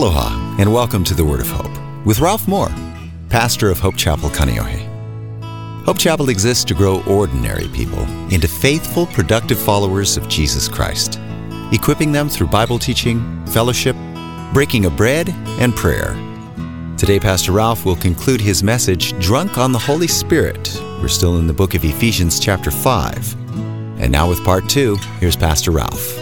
Aloha, and welcome to the Word of Hope with Ralph Moore, pastor of Hope Chapel, Kaneohe. Hope Chapel exists to grow ordinary people into faithful, productive followers of Jesus Christ, equipping them through Bible teaching, fellowship, breaking of bread, and prayer. Today, Pastor Ralph will conclude his message, Drunk on the Holy Spirit. We're still in the book of Ephesians, chapter 5. And now, with part two, here's Pastor Ralph.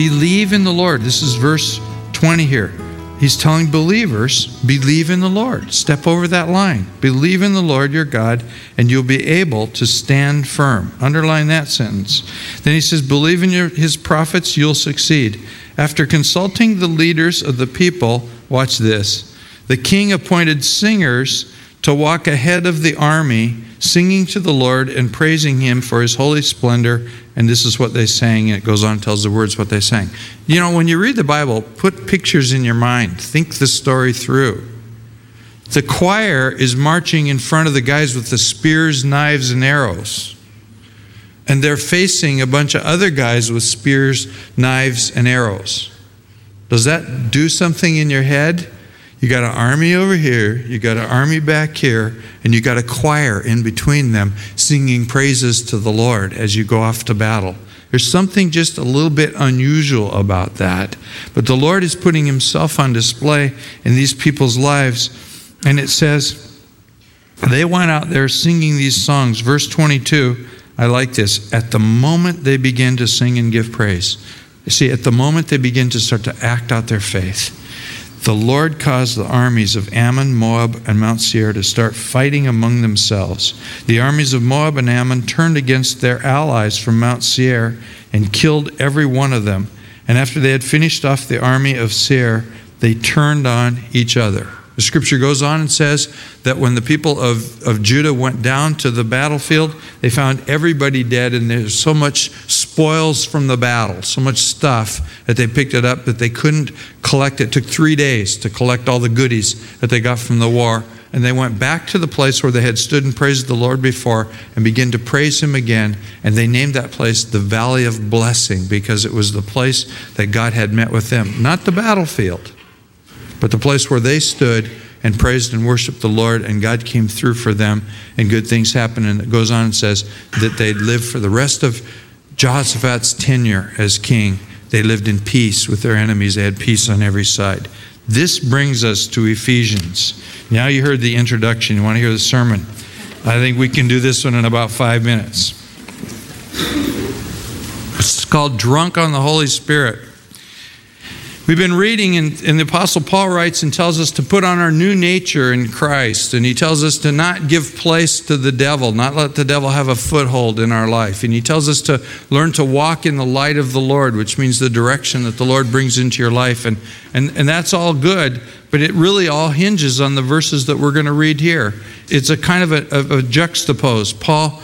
Believe in the Lord. This is verse 20 here. He's telling believers, believe in the Lord. Step over that line. Believe in the Lord your God, and you'll be able to stand firm. Underline that sentence. Then he says, believe in your, his prophets, you'll succeed. After consulting the leaders of the people, watch this. The king appointed singers to walk ahead of the army, singing to the Lord and praising him for his holy splendor and this is what they sang. And it goes on and tells the words what they sang. You know, when you read the Bible, put pictures in your mind, think the story through. The choir is marching in front of the guys with the spears, knives, and arrows. And they're facing a bunch of other guys with spears, knives, and arrows. Does that do something in your head? You got an army over here, you got an army back here, and you got a choir in between them singing praises to the Lord as you go off to battle. There's something just a little bit unusual about that. But the Lord is putting Himself on display in these people's lives. And it says, they went out there singing these songs. Verse 22, I like this. At the moment they begin to sing and give praise. You see, at the moment they begin to start to act out their faith the Lord caused the armies of Ammon, Moab, and Mount Seir to start fighting among themselves. The armies of Moab and Ammon turned against their allies from Mount Seir and killed every one of them. And after they had finished off the army of Seir, they turned on each other. The scripture goes on and says that when the people of, of Judah went down to the battlefield, they found everybody dead, and there's so much spoils from the battle, so much stuff that they picked it up that they couldn't collect. It took three days to collect all the goodies that they got from the war. And they went back to the place where they had stood and praised the Lord before and began to praise Him again. And they named that place the Valley of Blessing because it was the place that God had met with them, not the battlefield but the place where they stood and praised and worshiped the Lord, and God came through for them, and good things happened. And it goes on and says that they lived for the rest of Jehoshaphat's tenure as king. They lived in peace with their enemies, they had peace on every side. This brings us to Ephesians. Now you heard the introduction. You want to hear the sermon? I think we can do this one in about five minutes. It's called Drunk on the Holy Spirit. We've been reading, and, and, the Apostle Paul writes and tells us to put on our new nature in Christ. And he tells us to not give place to the devil, not let the devil have a foothold in our life. And he tells us to learn to walk in the light of the Lord, which means the direction that the Lord brings into your life. And, and, and that's all good, but it really all hinges on the verses that we're going to read here. It's a kind of a, a, a juxtapose. Paul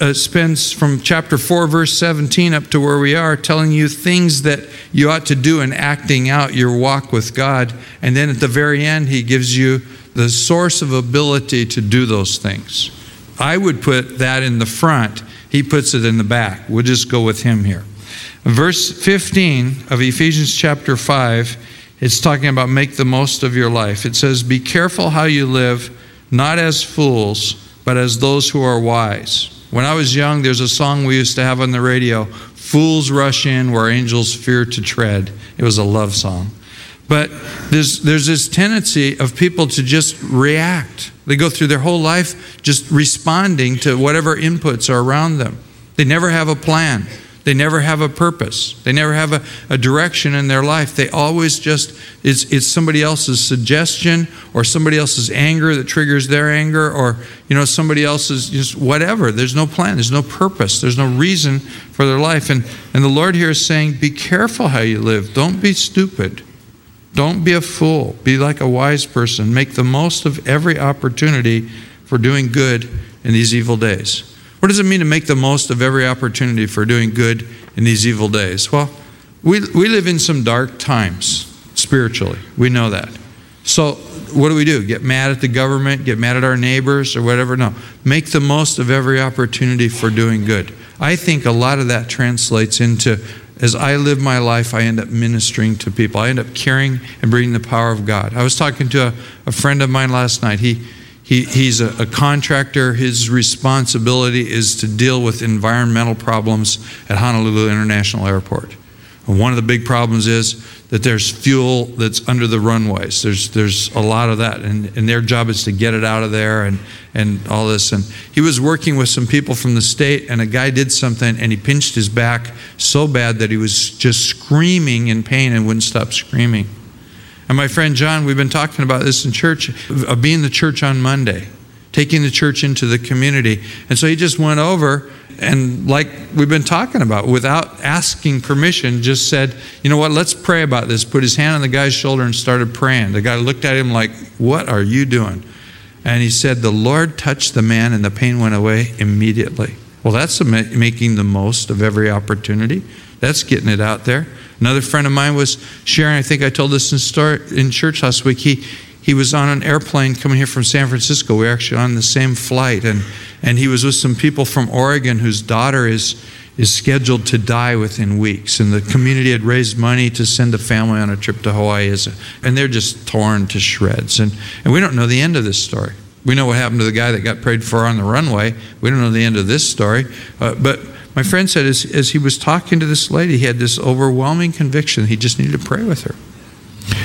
uh, spends from chapter 4, verse 17 up to where we are, telling you things that you ought to do in acting out your walk with God. And then at the very end, he gives you the source of ability to do those things. I would put that in the front, he puts it in the back. We'll just go with him here. Verse 15 of Ephesians chapter 5, it's talking about make the most of your life. It says, Be careful how you live, not as fools, but as those who are wise when I was young, there's a song we used to have on the radio Fools Rush In Where Angels Fear to Tread. It was a love song. But there's, there's this tendency of people to just react. They go through their whole life just responding to whatever inputs are around them. They never have a plan. They never have a purpose. They never have a, a direction in their life. They always just, it's, it's somebody else's suggestion or somebody else's anger that triggers their anger or, you know, somebody else's just whatever. There's no plan. There's no purpose. There's no reason for their life. And, and the Lord here is saying, be careful how you live. Don't be stupid. Don't be a fool. Be like a wise person. Make the most of every opportunity for doing good in these evil days. What does it mean to make the most of every opportunity for doing good in these evil days? Well, we, we live in some dark times spiritually. We know that. So, what do we do? Get mad at the government, get mad at our neighbors, or whatever? No. Make the most of every opportunity for doing good. I think a lot of that translates into as I live my life, I end up ministering to people. I end up caring and bringing the power of God. I was talking to a, a friend of mine last night. He, he, he's a, a contractor. His responsibility is to deal with environmental problems at Honolulu International Airport. And one of the big problems is that there's fuel that's under the runways. There's, there's a lot of that, and, and their job is to get it out of there and, and all this. And he was working with some people from the state, and a guy did something, and he pinched his back so bad that he was just screaming in pain and wouldn't stop screaming. And my friend John, we've been talking about this in church, of being the church on Monday, taking the church into the community. And so he just went over and like we've been talking about, without asking permission, just said, you know what, let's pray about this. Put his hand on the guy's shoulder and started praying. The guy looked at him like, what are you doing? And he said, the Lord touched the man and the pain went away immediately. Well, that's making the most of every opportunity. That's getting it out there. Another friend of mine was sharing, I think I told this in, in church last week. He, he was on an airplane coming here from San Francisco. We were actually on the same flight. And and he was with some people from Oregon whose daughter is is scheduled to die within weeks. And the community had raised money to send the family on a trip to Hawaii, a, and they're just torn to shreds. And, and we don't know the end of this story. We know what happened to the guy that got prayed for on the runway. We don't know the end of this story. Uh, but my friend said as, as he was talking to this lady, he had this overwhelming conviction he just needed to pray with her.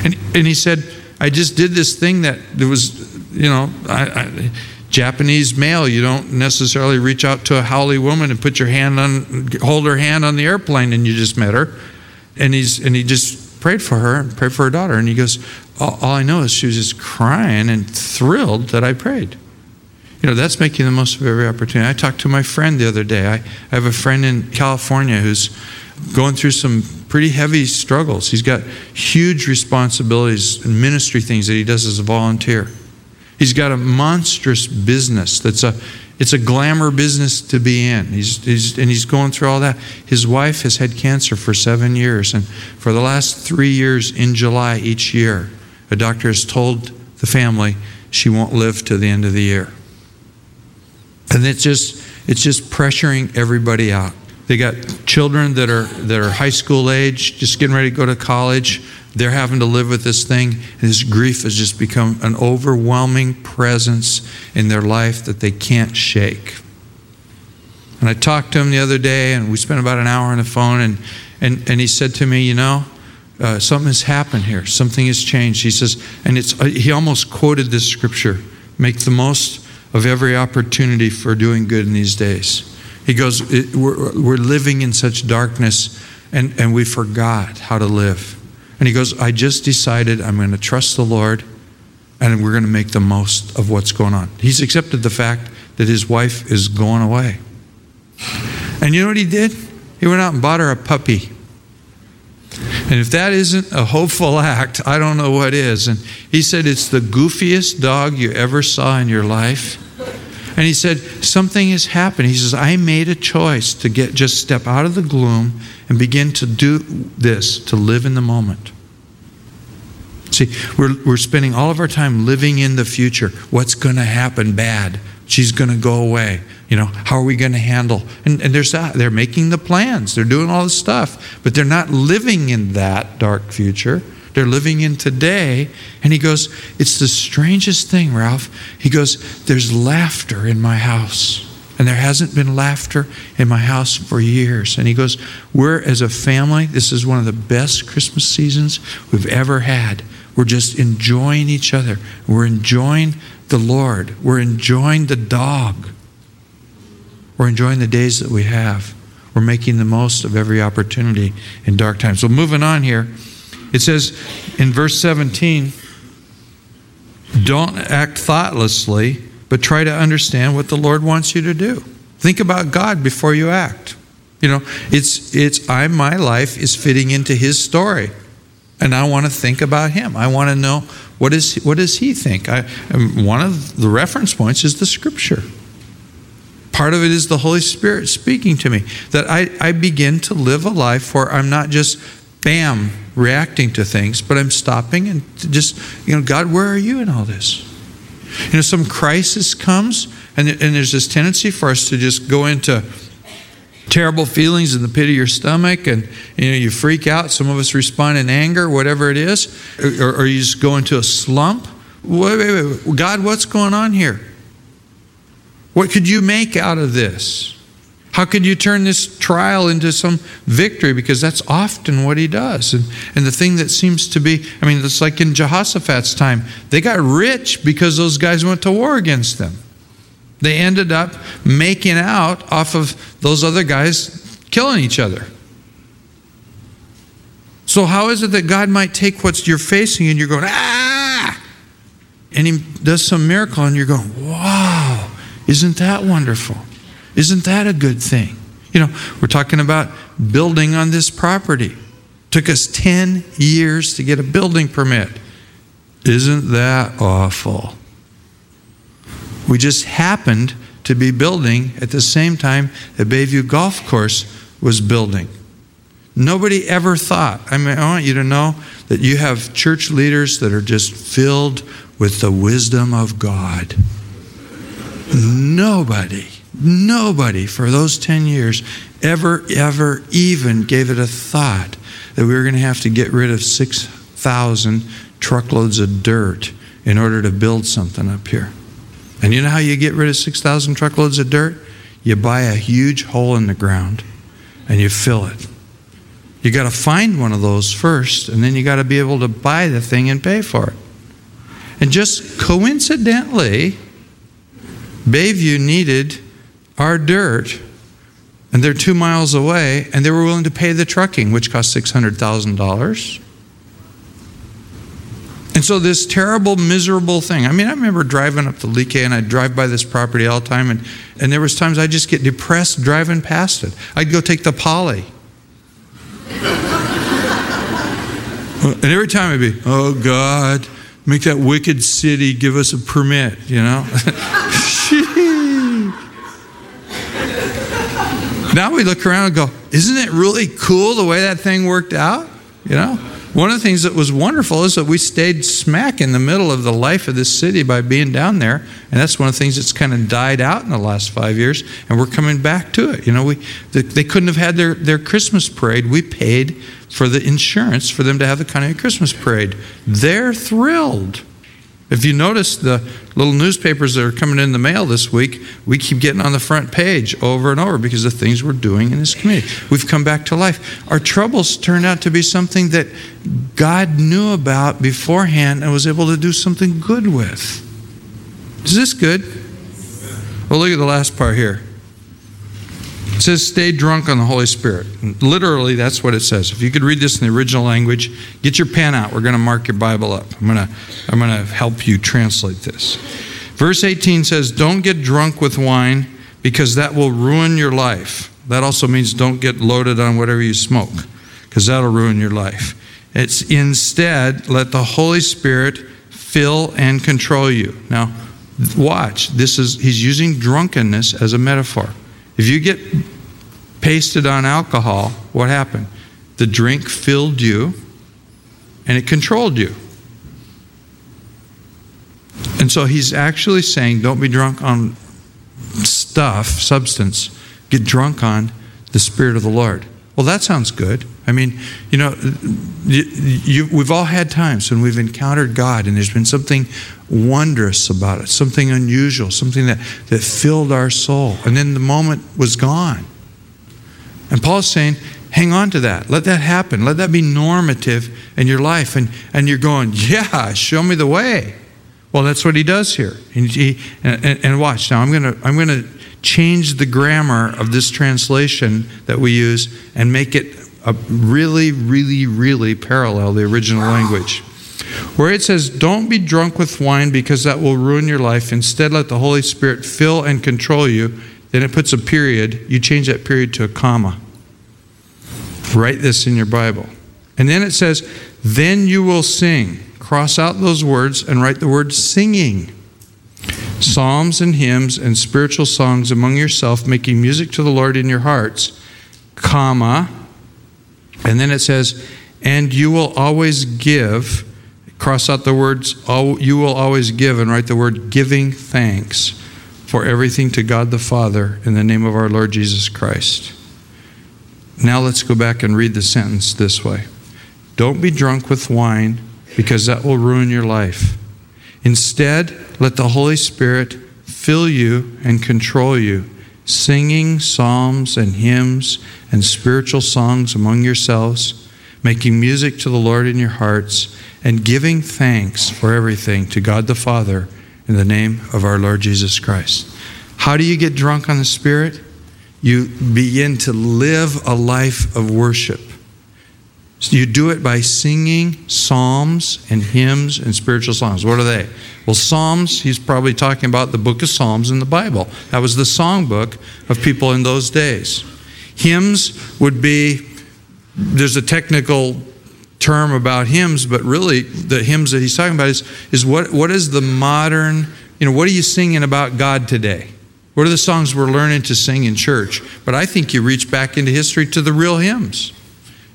And, and he said, I just did this thing that there was, you know, I, I Japanese male, you don't necessarily reach out to a haole woman and put your hand on, hold her hand on the airplane and you just met her. And, he's, and he just prayed for her and prayed for her daughter. And he goes, all, all I know is she was just crying and thrilled that I prayed. You know, that's making the most of every opportunity. I talked to my friend the other day. I, I have a friend in California who's going through some pretty heavy struggles. He's got huge responsibilities and ministry things that he does as a volunteer. He's got a monstrous business that's a it's a glamour business to be in. He's, he's, and he's going through all that. His wife has had cancer for seven years, and for the last three years in July each year, a doctor has told the family she won't live to the end of the year. And it's just it's just pressuring everybody out. They got children that are that are high school age, just getting ready to go to college. They're having to live with this thing, and this grief has just become an overwhelming presence in their life that they can't shake. And I talked to him the other day, and we spent about an hour on the phone, and, and, and he said to me, You know, uh, something has happened here. Something has changed. He says, and it's, uh, he almost quoted this scripture make the most of every opportunity for doing good in these days. He goes, we're, we're living in such darkness, and, and we forgot how to live. And he goes, I just decided I'm going to trust the Lord and we're going to make the most of what's going on. He's accepted the fact that his wife is going away. And you know what he did? He went out and bought her a puppy. And if that isn't a hopeful act, I don't know what is. And he said, It's the goofiest dog you ever saw in your life. And he said, Something has happened. He says, I made a choice to get just step out of the gloom and begin to do this, to live in the moment. See, we're, we're spending all of our time living in the future. What's going to happen bad? She's going to go away. You know, how are we going to handle? And, and there's that. They're making the plans, they're doing all this stuff, but they're not living in that dark future. They're living in today. And he goes, It's the strangest thing, Ralph. He goes, There's laughter in my house. And there hasn't been laughter in my house for years. And he goes, We're, as a family, this is one of the best Christmas seasons we've ever had. We're just enjoying each other. We're enjoying the Lord. We're enjoying the dog. We're enjoying the days that we have. We're making the most of every opportunity in dark times. So, moving on here, it says in verse 17, don't act thoughtlessly but try to understand what the Lord wants you to do. Think about God before you act. You know, it's it's I my life is fitting into his story. And I want to think about him. I want to know what is what does he think? I one of the reference points is the scripture. Part of it is the Holy Spirit speaking to me. That I, I begin to live a life where I'm not just bam reacting to things, but I'm stopping and just, you know, God, where are you in all this? You know, some crisis comes, and, and there's this tendency for us to just go into terrible feelings in the pit of your stomach and you know you freak out some of us respond in anger whatever it is or, or you just go into a slump wait, wait, wait. god what's going on here what could you make out of this how could you turn this trial into some victory? Because that's often what he does. And, and the thing that seems to be, I mean, it's like in Jehoshaphat's time, they got rich because those guys went to war against them. They ended up making out off of those other guys killing each other. So, how is it that God might take what you're facing and you're going, ah, and He does some miracle and you're going, wow, isn't that wonderful? Isn't that a good thing? You know, we're talking about building on this property. Took us 10 years to get a building permit. Isn't that awful? We just happened to be building at the same time the Bayview Golf Course was building. Nobody ever thought. I mean, I want you to know that you have church leaders that are just filled with the wisdom of God. Nobody Nobody for those 10 years ever, ever even gave it a thought that we were going to have to get rid of 6,000 truckloads of dirt in order to build something up here. And you know how you get rid of 6,000 truckloads of dirt? You buy a huge hole in the ground and you fill it. You got to find one of those first, and then you got to be able to buy the thing and pay for it. And just coincidentally, Bayview needed our dirt, and they're two miles away, and they were willing to pay the trucking, which cost $600,000. And so this terrible, miserable thing. I mean, I remember driving up to Lee and I'd drive by this property all the time, and, and there was times I'd just get depressed driving past it. I'd go take the Pali. and every time I'd be, oh God, make that wicked city give us a permit, you know? now we look around and go, isn't it really cool the way that thing worked out? You know? One of the things that was wonderful is that we stayed smack in the middle of the life of this city by being down there. And that's one of the things that's kind of died out in the last five years. And we're coming back to it. You know, we, they couldn't have had their, their Christmas parade. We paid for the insurance for them to have the County Christmas parade. They're thrilled. If you notice the little newspapers that are coming in the mail this week, we keep getting on the front page over and over because of things we're doing in this community. We've come back to life. Our troubles turned out to be something that God knew about beforehand and was able to do something good with. Is this good? Well, look at the last part here. It says, stay drunk on the Holy Spirit. literally, that's what it says. If you could read this in the original language, get your pen out. We're going to mark your Bible up. I'm going to, I'm going to help you translate this. Verse 18 says, Don't get drunk with wine because that will ruin your life. That also means don't get loaded on whatever you smoke because that'll ruin your life. It's instead, let the Holy Spirit fill and control you. Now, watch. This is, he's using drunkenness as a metaphor. If you get pasted on alcohol, what happened? The drink filled you and it controlled you. And so he's actually saying, don't be drunk on stuff, substance. Get drunk on the Spirit of the Lord. Well, that sounds good. I mean, you know, you, you, we've all had times when we've encountered God and there's been something wondrous about it, something unusual, something that, that filled our soul. And then the moment was gone. And Paul's saying, hang on to that. Let that happen. Let that be normative in your life. And, and you're going, yeah, show me the way. Well, that's what he does here. And, he, and, and watch. Now, I'm going to I'm going to change the grammar of this translation that we use and make it a really, really, really parallel the original language. Where it says, Don't be drunk with wine because that will ruin your life. Instead, let the Holy Spirit fill and control you. Then it puts a period. You change that period to a comma. Write this in your Bible. And then it says, Then you will sing. Cross out those words and write the word singing. Psalms and hymns and spiritual songs among yourself, making music to the Lord in your hearts, comma. And then it says, And you will always give Cross out the words, you will always give, and write the word giving thanks for everything to God the Father in the name of our Lord Jesus Christ. Now let's go back and read the sentence this way Don't be drunk with wine, because that will ruin your life. Instead, let the Holy Spirit fill you and control you, singing psalms and hymns and spiritual songs among yourselves, making music to the Lord in your hearts, and giving thanks for everything to God the Father in the name of our Lord Jesus Christ. How do you get drunk on the Spirit? You begin to live a life of worship. So you do it by singing psalms and hymns and spiritual songs. What are they? Well, Psalms, he's probably talking about the book of Psalms in the Bible. That was the songbook of people in those days. Hymns would be, there's a technical term about hymns, but really the hymns that he's talking about is, is what, what is the modern, you know, what are you singing about God today? What are the songs we're learning to sing in church? But I think you reach back into history to the real hymns.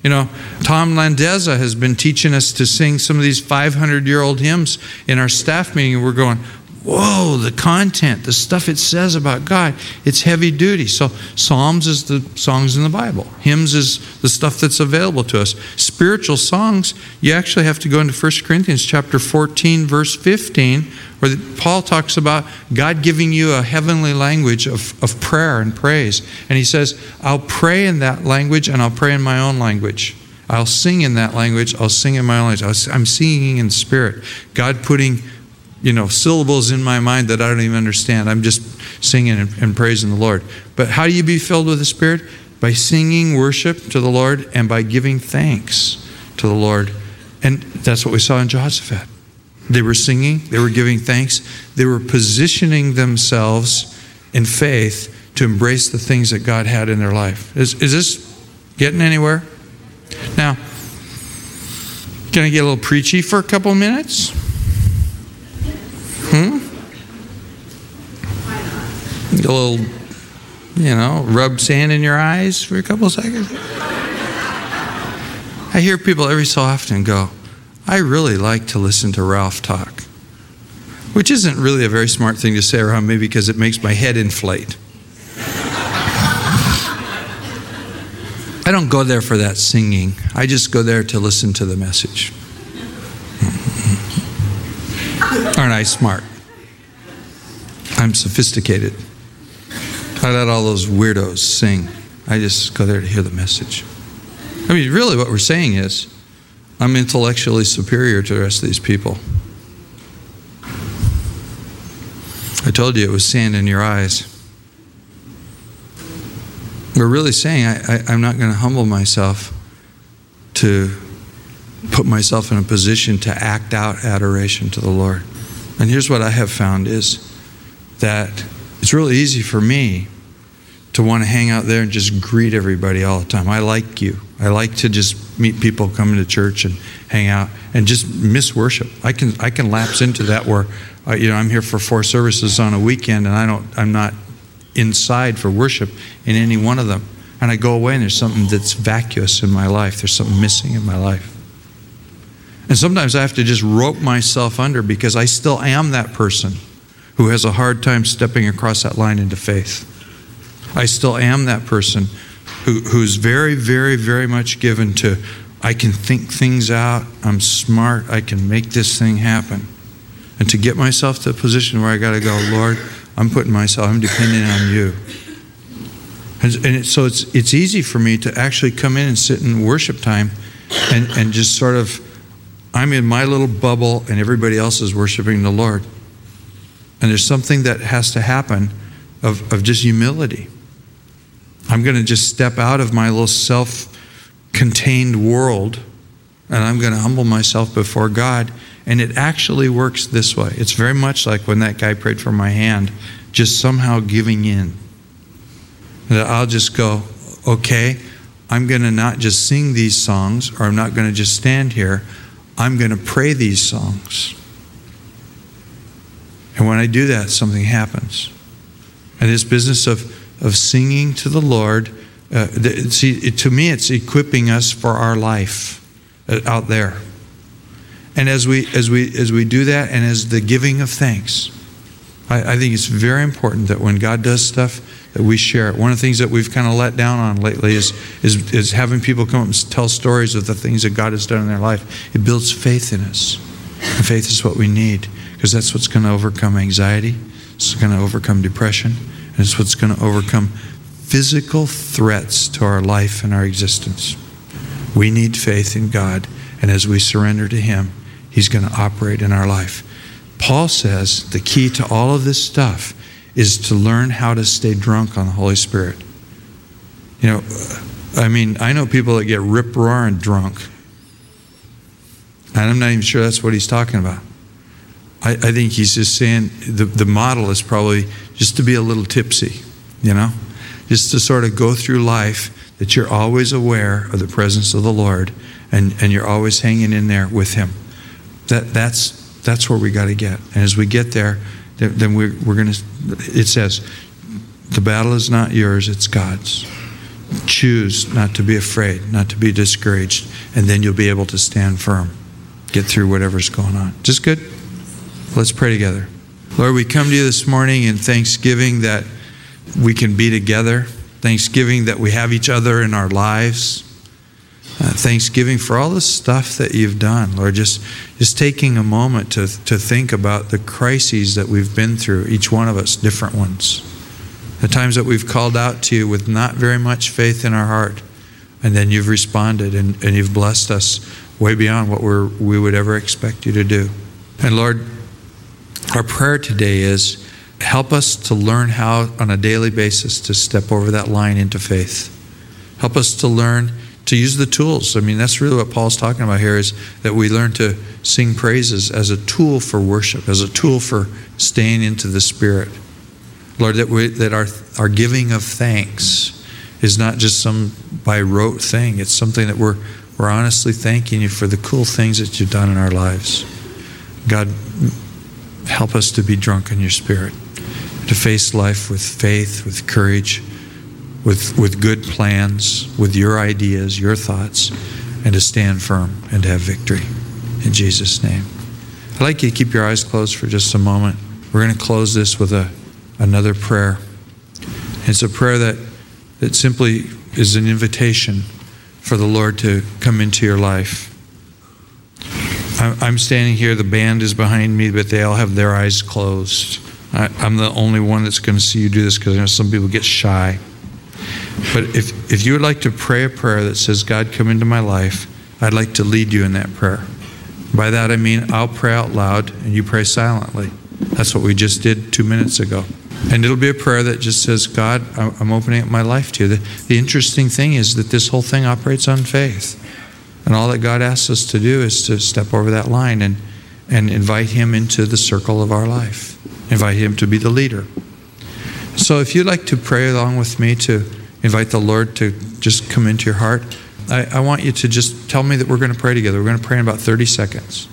You know, Tom Landeza has been teaching us to sing some of these 500 year old hymns in our staff meeting, and we're going, whoa, the content, the stuff it says about God, it's heavy duty. So, Psalms is the songs in the Bible, hymns is the stuff that's available to us. Spiritual songs, you actually have to go into 1 Corinthians chapter 14, verse 15, where Paul talks about God giving you a heavenly language of, of prayer and praise. And he says, I'll pray in that language and I'll pray in my own language. I'll sing in that language. I'll sing in my own language. I'm singing in spirit. God putting you know, syllables in my mind that I don't even understand. I'm just singing and, and, praising the Lord. But how do you be filled with the Spirit? By singing worship to the Lord and by giving thanks to the Lord. And that's what we saw in Jehoshaphat. They were singing, they were giving thanks, they were positioning themselves in faith to embrace the things that God had in their life. Is, is this getting anywhere? Now, can I get a little preachy for a couple minutes? A little, you know, rub sand in your eyes for a couple seconds. I hear people every so often go, I really like to listen to Ralph talk. Which isn't really a very smart thing to say around me because it makes my head inflate. I don't go there for that singing. I just go there to listen to the message. Aren't I smart? I'm sophisticated. I let all those weirdos sing. I just go there to hear the message. I mean, really, what we're saying is I'm intellectually superior to the rest of these people. I told you it was sand in your eyes. We're really saying I, I, am not going to humble myself to put myself in a position to act out adoration to the Lord. And here's what I have found is that it's really easy for me to want to hang out there and just greet everybody all the time. I like you. I like to just meet people coming to church and hang out and just miss worship. I can I can lapse into that where uh, you know I'm here for four services on a weekend and I don't I'm not inside for worship in any one of them. And I go away and there's something that's vacuous in my life. There's something missing in my life. And sometimes I have to just rope myself under because I still am that person who has a hard time stepping across that line into faith. I still am that person who, who's very, very, very much given to I can think things out, I'm smart, I can make this thing happen. And to get myself to a position where I got to go, Lord, I'm putting myself, I'm depending on you. And, and it, so it's, it's easy for me to actually come in and sit in worship time and, and just sort of I'm in my little bubble and everybody else is worshiping the Lord. And there's something that has to happen of, of just humility. I'm going to just step out of my little self contained world and I'm going to humble myself before God. And it actually works this way. It's very much like when that guy prayed for my hand, just somehow giving in. That I'll just go, okay, I'm going to not just sing these songs or I'm not going to just stand here. I'm going to pray these songs. And when I do that, something happens. And this business of, of singing to the Lord, uh, see, to me, it's equipping us for our life uh, out there. And as we, as, we, as we do that, and as the giving of thanks, I, I think it's very important that when God does stuff, that we share. it. One of the things that we've kind of let down on lately is, is, is having people come up and tell stories of the things that God has done in their life. It builds faith in us. And faith is what we need because that's what's going to overcome anxiety, it's going to overcome depression, and it's what's going to overcome physical threats to our life and our existence. We need faith in God, and as we surrender to Him, He's going to operate in our life. Paul says the key to all of this stuff is to learn how to stay drunk on the Holy Spirit. You know, I mean, I know people that get rip roaring drunk. And I'm not even sure that's what he's talking about. I, I think he's just saying the, the model is probably just to be a little tipsy, you know? Just to sort of go through life that you're always aware of the presence of the Lord and, and you're always hanging in there with Him. That, that's, that's where we got to get. And as we get there, then we're, we're going to, it says, the battle is not yours, it's God's. Choose not to be afraid, not to be discouraged, and then you'll be able to stand firm, get through whatever's going on. Just good? Let's pray together. Lord, we come to you this morning in thanksgiving that we can be together, thanksgiving that we have each other in our lives. Uh, thanksgiving for all the stuff that you've done, Lord. Just, just taking a moment to, to think about the crises that we've been through, each one of us, different ones. The times that we've called out to you with not very much faith in our heart, and then you've responded and, and you've blessed us way beyond what we're, we would ever expect you to do. And Lord, our prayer today is help us to learn how, on a daily basis, to step over that line into faith. Help us to learn to use the tools. I mean, that's really what Paul's talking about here is that we learn to sing praises as a tool for worship, as a tool for staying into the Spirit. Lord, that, we, that our, our giving of thanks is not just some by rote thing, it's something that we're, we're honestly thanking you for the cool things that you've done in our lives. God, help us to be drunk in your Spirit, to face life with faith, with courage with, with good plans, with your ideas, your thoughts, and to stand firm and to have victory. In Jesus' name. I'd like you to keep your eyes closed for just a moment. We're going to close this with a, another prayer. It's a prayer that, that simply is an invitation for the Lord to come into your life. I'm standing here, the band is behind me, but they all have their eyes closed. I, am the only one that's going to see you do this because I know some people get shy. But if, if you would like to pray a prayer that says, God, come into my life, I'd like to lead you in that prayer. By that I mean I'll pray out loud and you pray silently. That's what we just did two minutes ago. And it'll be a prayer that just says, God, I'm opening up my life to you. The, the interesting thing is that this whole thing operates on faith. And all that God asks us to do is to step over that line and, and invite Him into the circle of our life, invite Him to be the leader. So if you'd like to pray along with me to invite the Lord to just come into your heart, I, I want you to just tell me that we're going to pray together. We're going to pray in about 30 seconds.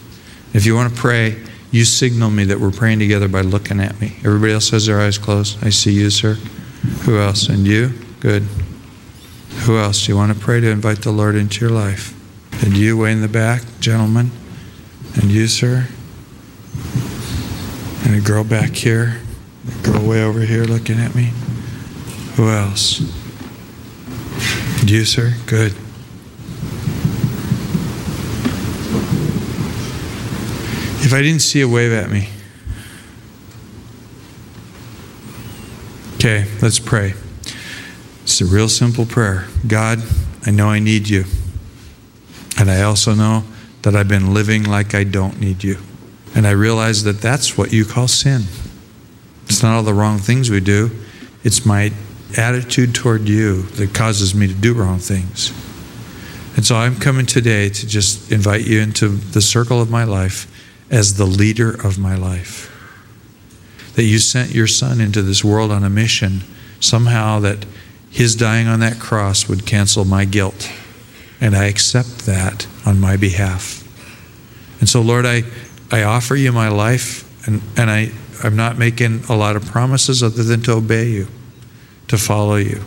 If you want to pray, you signal me that we're praying together by looking at me. Everybody else has their eyes closed. I see you, sir. Who else? And you? Good. Who else? Do you want to pray to invite the Lord into your life? And you, way in the back, gentlemen. And you, sir. And a girl back here. A girl way over here looking at me. Who else? You, sir? Good. If I didn't see a wave at me. Okay, let's pray. It's a real simple prayer. God, I know I need you. And I also know that I've been living like I don't need you. And I realize that that's what you call sin. It's not all the wrong things we do, it's my attitude toward you that causes me to do wrong things. And so I'm coming today to just invite you into the circle of my life as the leader of my life. That you sent your son into this world on a mission, somehow that his dying on that cross would cancel my guilt. And I accept that on my behalf. And so, Lord, I, I offer you my life, and, and I, I'm not making a lot of promises other than to obey you to follow you.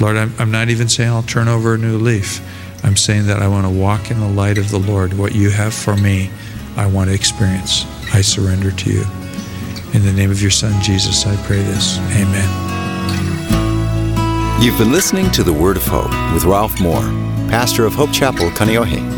Lord, I'm, I'm not even saying I'll turn over a new leaf. I'm saying that I want to walk in the light of the Lord. What you have for me, I want to experience. I surrender to you. In the name of your Son, Jesus, I pray this. Amen. You've been listening to The Word of Hope with Ralph Moore, pastor of Hope Chapel, Kaneohe.